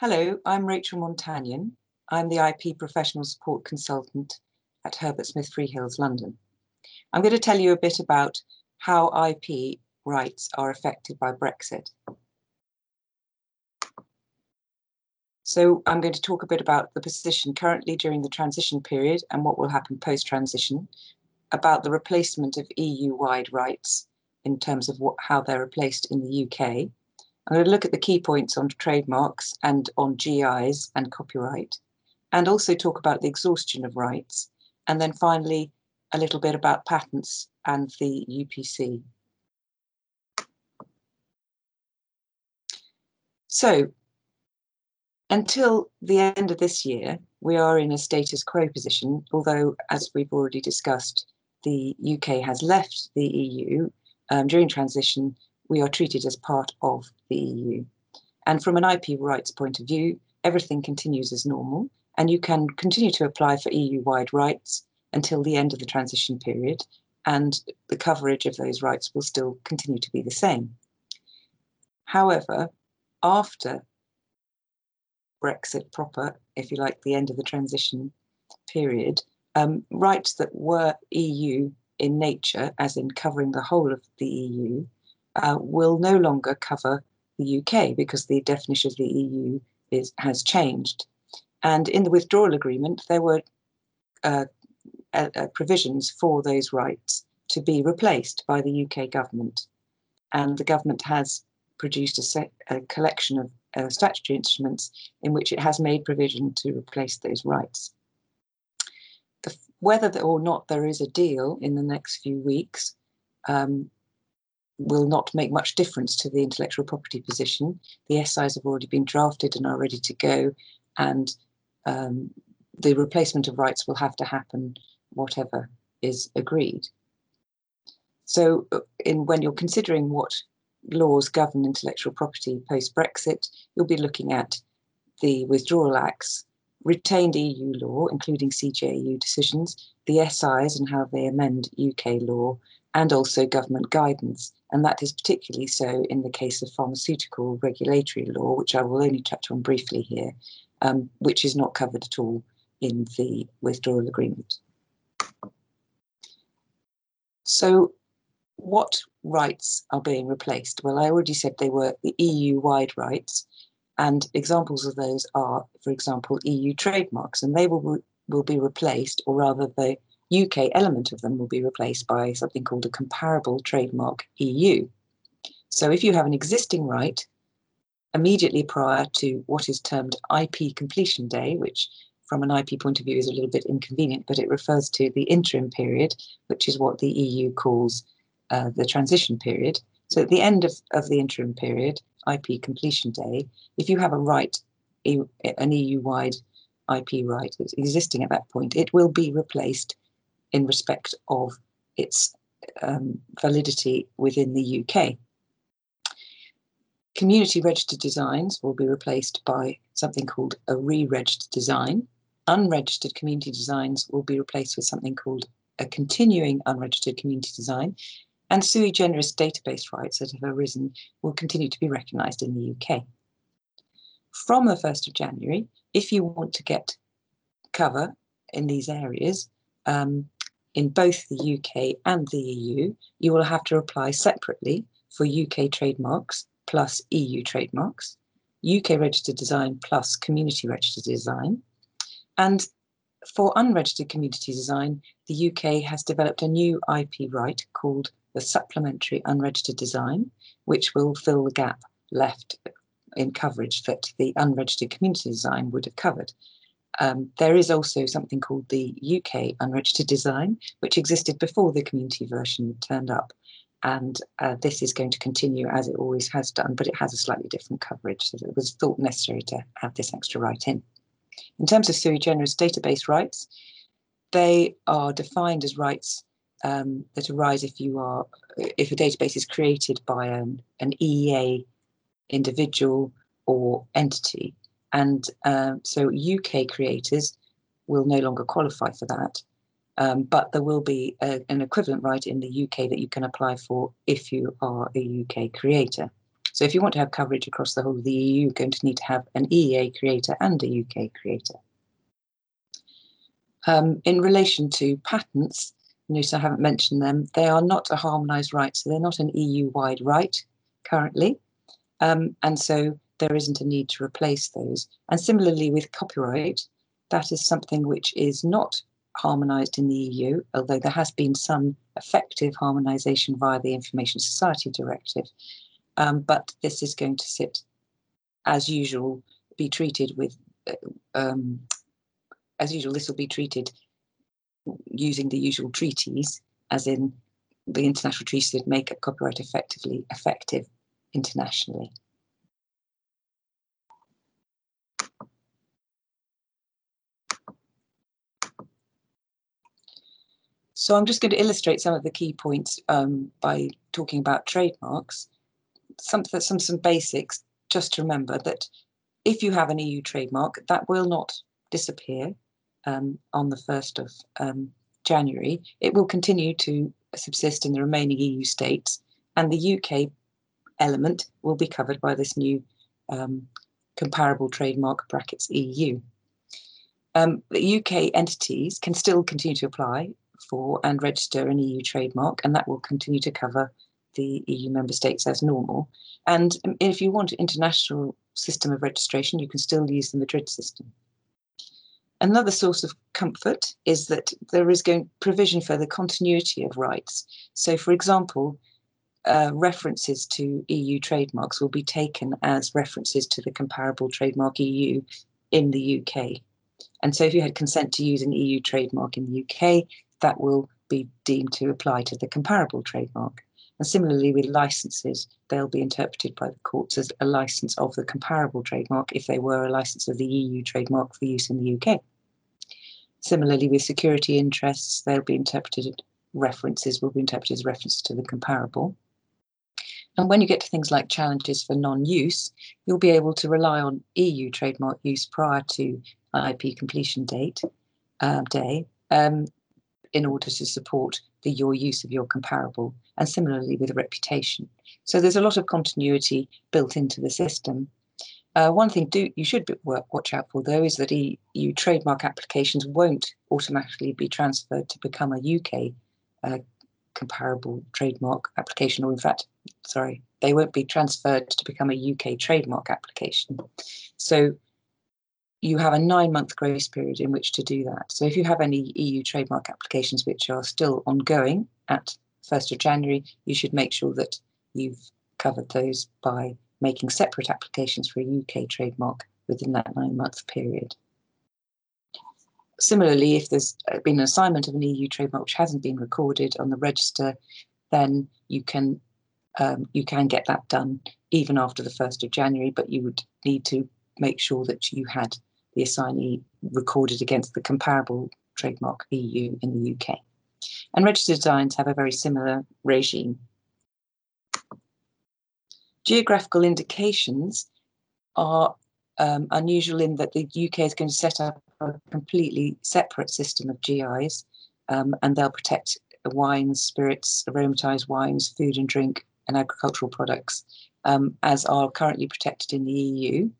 Hello, I'm Rachel Montagnon. I'm the IP Professional Support Consultant at Herbert Smith Freehills, London. I'm going to tell you a bit about how IP rights are affected by Brexit. So I'm going to talk a bit about the position currently during the transition period and what will happen post-transition, about the replacement of EU-wide rights in terms of what, how they're replaced in the UK, I'm going to look at the key points on trademarks and on GIs and copyright, and also talk about the exhaustion of rights, and then finally a little bit about patents and the UPC. So, until the end of this year, we are in a status quo position, although, as we've already discussed, the UK has left the EU um, during transition we are treated as part of the EU. And from an IP rights point of view, everything continues as normal, and you can continue to apply for EU-wide rights until the end of the transition period, and the coverage of those rights will still continue to be the same. However, after Brexit proper, if you like, the end of the transition period, um, rights that were EU in nature, as in covering the whole of the EU, uh, will no longer cover the UK because the definition of the EU is, has changed. And in the withdrawal agreement, there were uh, uh, provisions for those rights to be replaced by the UK government. And the government has produced a, set, a collection of uh, statutory instruments in which it has made provision to replace those rights. The, whether or not there is a deal in the next few weeks um, will not make much difference to the intellectual property position. The SIs have already been drafted and are ready to go, and um, the replacement of rights will have to happen whatever is agreed. So uh, in, when you're considering what laws govern intellectual property post-Brexit, you'll be looking at the withdrawal acts, retained EU law, including CJEU decisions, the SIs and how they amend UK law, and also government guidance. And that is particularly so in the case of pharmaceutical regulatory law, which I will only touch on briefly here, um, which is not covered at all in the withdrawal agreement. So what rights are being replaced? Well, I already said they were the EU-wide rights, and examples of those are, for example, EU trademarks, and they will, will be replaced, or rather the UK element of them will be replaced by something called a comparable trademark EU. So if you have an existing right immediately prior to what is termed IP completion day, which from an IP point of view is a little bit inconvenient, but it refers to the interim period, which is what the EU calls uh, the transition period. So at the end of, of the interim period, IP completion day, if you have a right, an EU-wide IP right that's existing at that point, it will be replaced in respect of its um, validity within the UK. Community registered designs will be replaced by something called a re-registered design. Unregistered community designs will be replaced with something called a continuing unregistered community design. And sui generis database rights that have arisen will continue to be recognised in the UK. From the 1st of January, if you want to get cover in these areas, um, in both the UK and the EU, you will have to apply separately for UK trademarks plus EU trademarks, UK registered design plus community registered design. And for unregistered community design, the UK has developed a new IP right called the Supplementary Unregistered Design, which will fill the gap left in coverage that the unregistered community design would have covered. Um, there is also something called the UK unregistered design, which existed before the community version turned up. And uh, this is going to continue as it always has done, but it has a slightly different coverage. So it was thought necessary to have this extra right in. In terms of sui generis database rights, they are defined as rights um, that arise if you are if a database is created by an, an EEA individual or entity and um, so UK creators will no longer qualify for that. Um, but there will be a, an equivalent right in the UK that you can apply for if you are a UK creator. So if you want to have coverage across the whole of the EU, you're going to need to have an EEA creator and a UK creator. Um, in relation to patents, notice I haven't mentioned them, they are not a harmonised right, so they're not an EU-wide right currently. Um, and so there isn't a need to replace those. And similarly with copyright, that is something which is not harmonised in the EU, although there has been some effective harmonisation via the Information Society Directive. Um, but this is going to sit, as usual, be treated with, uh, um, as usual, this will be treated using the usual treaties, as in the international treaties that make copyright effectively effective internationally. So I'm just going to illustrate some of the key points um, by talking about trademarks. Some, some, some basics, just to remember that if you have an EU trademark, that will not disappear um, on the 1st of um, January. It will continue to subsist in the remaining EU states, and the UK element will be covered by this new um, comparable trademark brackets EU. Um, the UK entities can still continue to apply for and register an EU trademark, and that will continue to cover the EU member states as normal. And um, if you want an international system of registration, you can still use the Madrid system. Another source of comfort is that there is going provision for the continuity of rights. So, for example, uh, references to EU trademarks will be taken as references to the comparable trademark EU in the UK. And so, if you had consent to use an EU trademark in the UK, that will be deemed to apply to the comparable trademark. And similarly with licenses, they'll be interpreted by the courts as a license of the comparable trademark if they were a license of the EU trademark for use in the UK. Similarly with security interests, they'll be interpreted, references will be interpreted as references to the comparable. And when you get to things like challenges for non-use, you'll be able to rely on EU trademark use prior to IP completion date uh, day um, in order to support the your use of your comparable and similarly with reputation. So there's a lot of continuity built into the system. Uh, one thing do you should watch out for though is that EU trademark applications won't automatically be transferred to become a UK uh, comparable trademark application, or in fact, sorry, they won't be transferred to become a UK trademark application. So you have a nine month grace period in which to do that. So if you have any EU trademark applications which are still ongoing at 1st of January, you should make sure that you've covered those by making separate applications for a UK trademark within that nine month period. Similarly, if there's been an assignment of an EU trademark which hasn't been recorded on the register, then you can um, you can get that done even after the 1st of January, but you would need to make sure that you had the assignee recorded against the comparable trademark EU in the UK. And registered designs have a very similar regime. Geographical indications are um, unusual in that the UK is going to set up a completely separate system of GIs um, and they'll protect wines, spirits, aromatized wines, food and drink, and agricultural products um, as are currently protected in the EU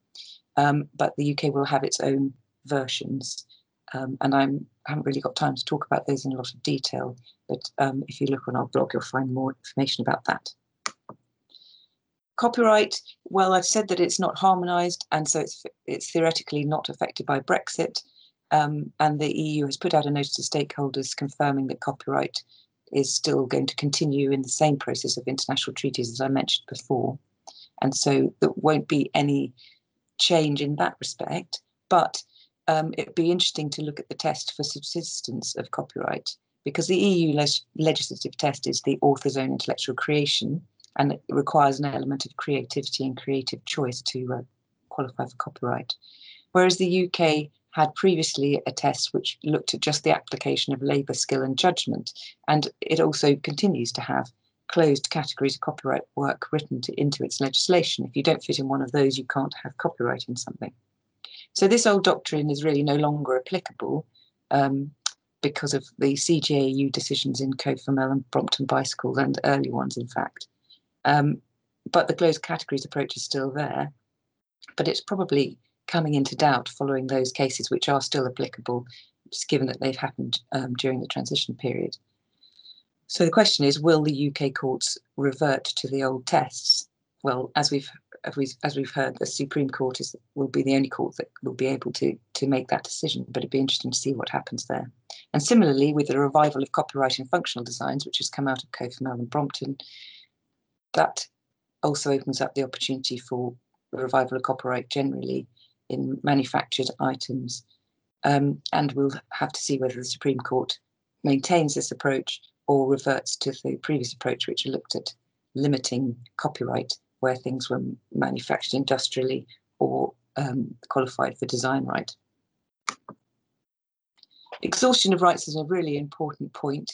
um, but the UK will have its own versions. Um, and I'm, I haven't really got time to talk about those in a lot of detail, but um, if you look on our blog, you'll find more information about that. Copyright, well, I've said that it's not harmonised, and so it's, it's theoretically not affected by Brexit. Um, and the EU has put out a notice to stakeholders confirming that copyright is still going to continue in the same process of international treaties as I mentioned before. And so there won't be any change in that respect, but um, it'd be interesting to look at the test for subsistence of copyright because the EU legislative test is the author's own intellectual creation and it requires an element of creativity and creative choice to uh, qualify for copyright. Whereas the UK had previously a test which looked at just the application of labour, skill, and judgment, and it also continues to have closed categories of copyright work written to, into its legislation. If you don't fit in one of those, you can't have copyright in something. So this old doctrine is really no longer applicable um, because of the CJEU decisions in Cofemel and Brompton Bicycles and early ones, in fact. Um, but the closed categories approach is still there. But it's probably coming into doubt following those cases which are still applicable, just given that they've happened um, during the transition period. So the question is, will the UK courts revert to the old tests? Well, as we've as we've, heard, the Supreme Court is will be the only court that will be able to to make that decision. But it'd be interesting to see what happens there. And similarly, with the revival of copyright in functional designs, which has come out of Cofemel and Brompton, that also opens up the opportunity for the revival of copyright generally in manufactured items. Um, and we'll have to see whether the Supreme Court maintains this approach or reverts to the previous approach, which looked at limiting copyright where things were manufactured industrially or um, qualified for design right. Exhaustion of rights is a really important point.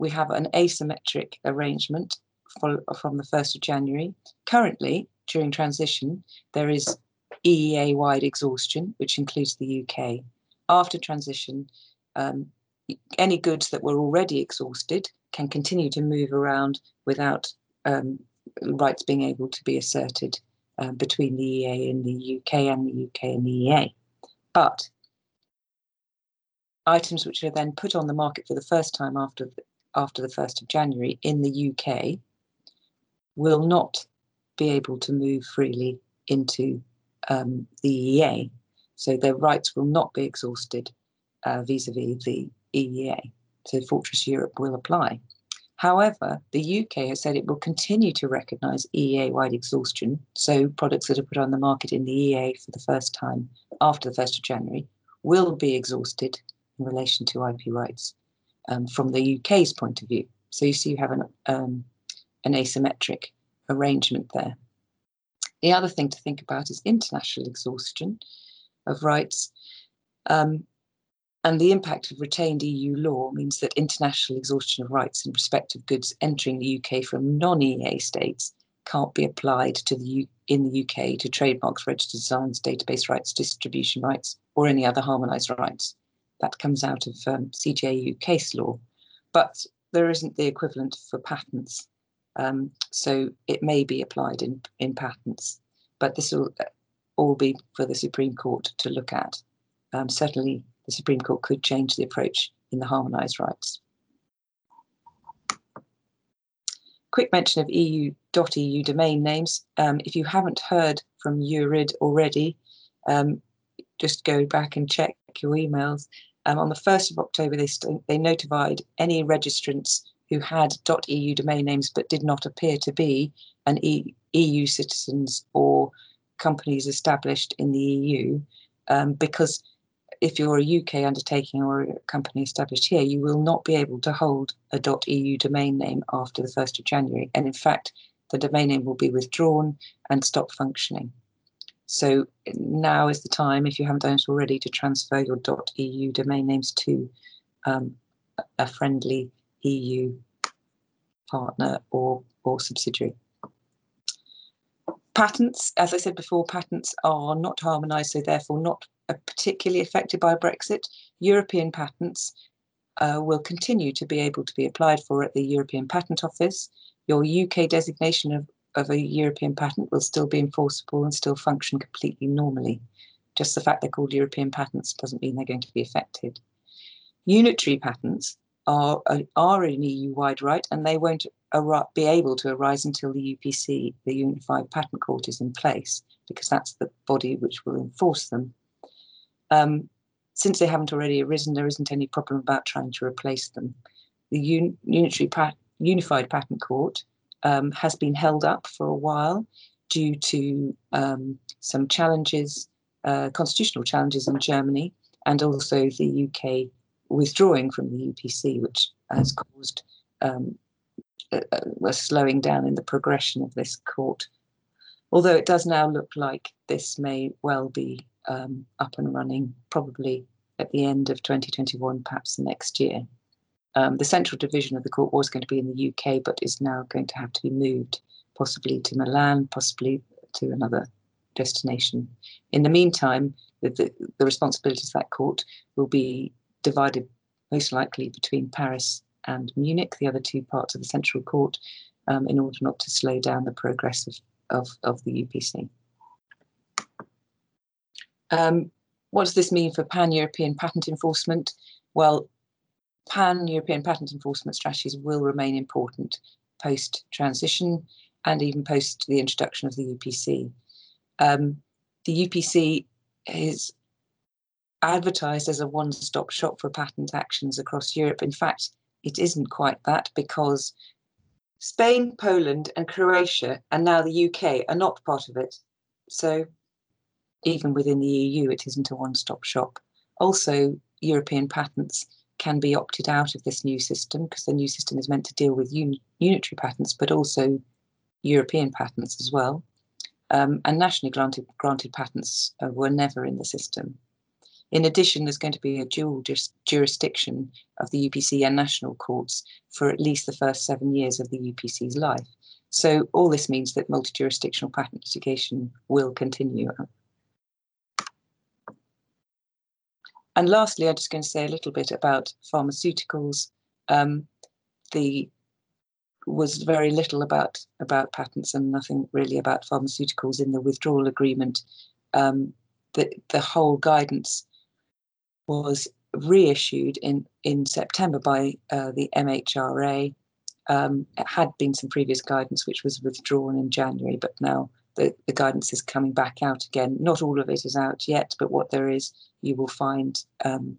We have an asymmetric arrangement from the 1st of January. Currently, during transition, there is EEA wide exhaustion, which includes the UK. After transition, um, any goods that were already exhausted can continue to move around without um, rights being able to be asserted uh, between the EA and the UK and the UK and the EA. But items which are then put on the market for the first time after the, after the 1st of January in the UK will not be able to move freely into um, the EEA. So their rights will not be exhausted uh, vis-a-vis the EEA. So Fortress Europe will apply. However, the UK has said it will continue to recognise EEA-wide exhaustion, so products that are put on the market in the EEA for the first time after the 1st of January will be exhausted in relation to IP rights um, from the UK's point of view. So you see you have an, um, an asymmetric arrangement there. The other thing to think about is international exhaustion of rights. Um, and the impact of retained EU law means that international exhaustion of rights in respect of goods entering the UK from non-EA states can't be applied to the U- in the UK to trademarks, registered designs, database rights, distribution rights, or any other harmonised rights. That comes out of um, CJEU case law, but there isn't the equivalent for patents. Um, so it may be applied in, in patents, but this will uh, all be for the Supreme Court to look at. Um, certainly the Supreme Court could change the approach in the harmonised rights. Quick mention of EU.eu domain names. Um, if you haven't heard from EURID already, um, just go back and check your emails. Um, on the 1st of October, they, they notified any registrants who had .eu domain names but did not appear to be an e EU citizens or companies established in the EU um, because if you're a UK undertaking or a company established here, you will not be able to hold a .eu domain name after the 1st of January. And in fact, the domain name will be withdrawn and stop functioning. So now is the time, if you haven't done it already, to transfer your .eu domain names to um, a friendly EU partner or, or subsidiary. Patents, as I said before, patents are not harmonised, so therefore not are particularly affected by Brexit, European patents uh, will continue to be able to be applied for at the European Patent Office. Your UK designation of, of a European patent will still be enforceable and still function completely normally. Just the fact they're called European patents doesn't mean they're going to be affected. Unitary patents are, are an EU-wide right and they won't be able to arise until the UPC, the Unified Patent Court, is in place because that's the body which will enforce them. Um, since they haven't already arisen, there isn't any problem about trying to replace them. The un- unitary pat- Unified Patent Court um, has been held up for a while due to um, some challenges, uh, constitutional challenges in Germany, and also the UK withdrawing from the UPC, which has caused um, a, a slowing down in the progression of this court. Although it does now look like this may well be um, up and running probably at the end of 2021, perhaps next year. Um, the central division of the court was going to be in the UK, but is now going to have to be moved, possibly to Milan, possibly to another destination. In the meantime, the, the, the responsibilities of that court will be divided most likely between Paris and Munich, the other two parts of the central court, um, in order not to slow down the progress of of, of the UPC. Um, what does this mean for pan-European patent enforcement? Well, pan-European patent enforcement strategies will remain important post-transition and even post the introduction of the UPC. Um, the UPC is advertised as a one-stop shop for patent actions across Europe. In fact, it isn't quite that because Spain, Poland, and Croatia, and now the UK are not part of it. So even within the EU, it isn't a one-stop shop. Also, European patents can be opted out of this new system because the new system is meant to deal with un- unitary patents, but also European patents as well. Um, and nationally granted, granted patents uh, were never in the system. In addition, there's going to be a dual jurisdiction of the UPC and national courts for at least the first seven years of the UPC's life. So all this means that multi-jurisdictional patent litigation will continue. And lastly, I'm just going to say a little bit about pharmaceuticals. Um, the was very little about about patents and nothing really about pharmaceuticals in the withdrawal agreement. Um, the the whole guidance was reissued in, in September by uh, the MHRA. Um, it had been some previous guidance which was withdrawn in January, but now the, the guidance is coming back out again. Not all of it is out yet, but what there is, you will find um,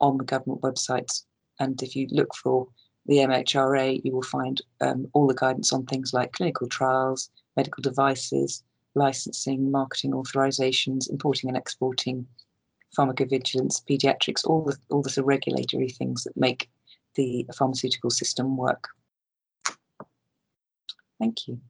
on the government websites. And if you look for the MHRA, you will find um, all the guidance on things like clinical trials, medical devices, licensing, marketing authorizations, importing and exporting, pharmacovigilance, pediatrics, all the all the regulatory things that make the pharmaceutical system work. Thank you